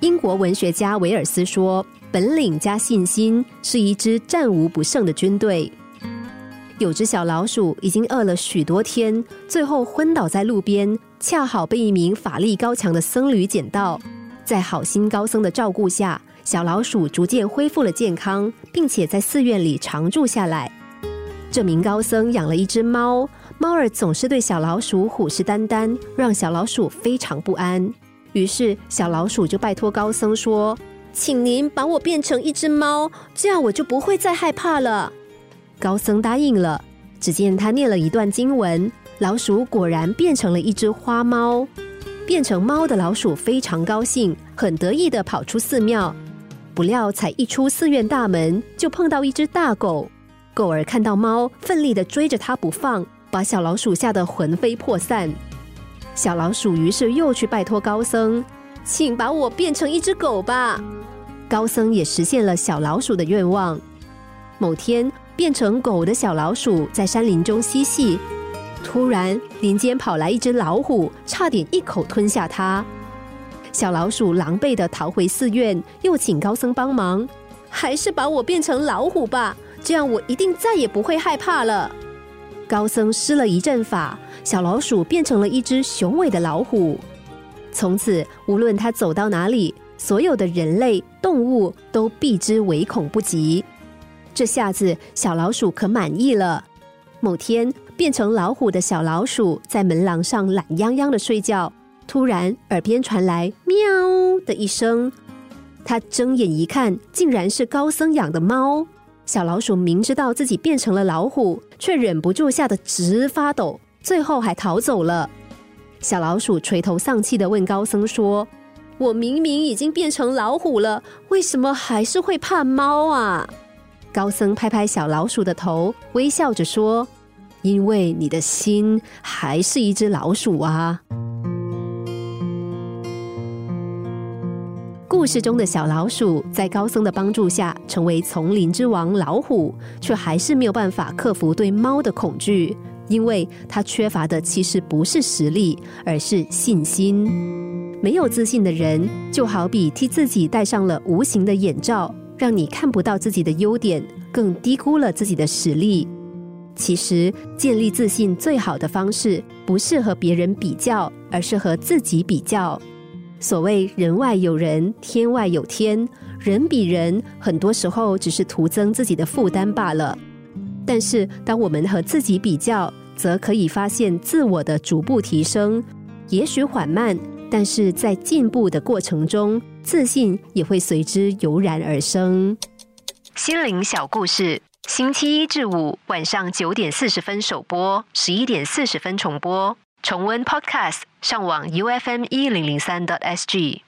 英国文学家维尔斯说：“本领加信心是一支战无不胜的军队。”有只小老鼠已经饿了许多天，最后昏倒在路边，恰好被一名法力高强的僧侣捡到。在好心高僧的照顾下，小老鼠逐渐恢复了健康，并且在寺院里常住下来。这名高僧养了一只猫，猫儿总是对小老鼠虎视眈眈，让小老鼠非常不安。于是，小老鼠就拜托高僧说：“请您把我变成一只猫，这样我就不会再害怕了。”高僧答应了。只见他念了一段经文，老鼠果然变成了一只花猫。变成猫的老鼠非常高兴，很得意的跑出寺庙。不料才一出寺院大门，就碰到一只大狗。狗儿看到猫，奋力的追着它不放，把小老鼠吓得魂飞魄散。小老鼠于是又去拜托高僧，请把我变成一只狗吧。高僧也实现了小老鼠的愿望。某天。变成狗的小老鼠在山林中嬉戏，突然林间跑来一只老虎，差点一口吞下它。小老鼠狼狈的逃回寺院，又请高僧帮忙，还是把我变成老虎吧，这样我一定再也不会害怕了。高僧施了一阵法，小老鼠变成了一只雄伟的老虎。从此，无论它走到哪里，所有的人类动物都避之唯恐不及。这下子小老鼠可满意了。某天，变成老虎的小老鼠在门廊上懒洋洋的睡觉，突然耳边传来“喵”的一声。他睁眼一看，竟然是高僧养的猫。小老鼠明知道自己变成了老虎，却忍不住吓得直发抖，最后还逃走了。小老鼠垂头丧气的问高僧说：“我明明已经变成老虎了，为什么还是会怕猫啊？”高僧拍拍小老鼠的头，微笑着说：“因为你的心还是一只老鼠啊。”故事中的小老鼠在高僧的帮助下成为丛林之王老虎，却还是没有办法克服对猫的恐惧，因为它缺乏的其实不是实力，而是信心。没有自信的人，就好比替自己戴上了无形的眼罩。让你看不到自己的优点，更低估了自己的实力。其实，建立自信最好的方式，不是和别人比较，而是和自己比较。所谓人外有人，天外有天，人比人，很多时候只是徒增自己的负担罢了。但是，当我们和自己比较，则可以发现自我的逐步提升，也许缓慢，但是在进步的过程中。自信也会随之油然而生。心灵小故事，星期一至五晚上九点四十分首播，十一点四十分重播。重温 Podcast，上网 U F M 一零零三 t S G。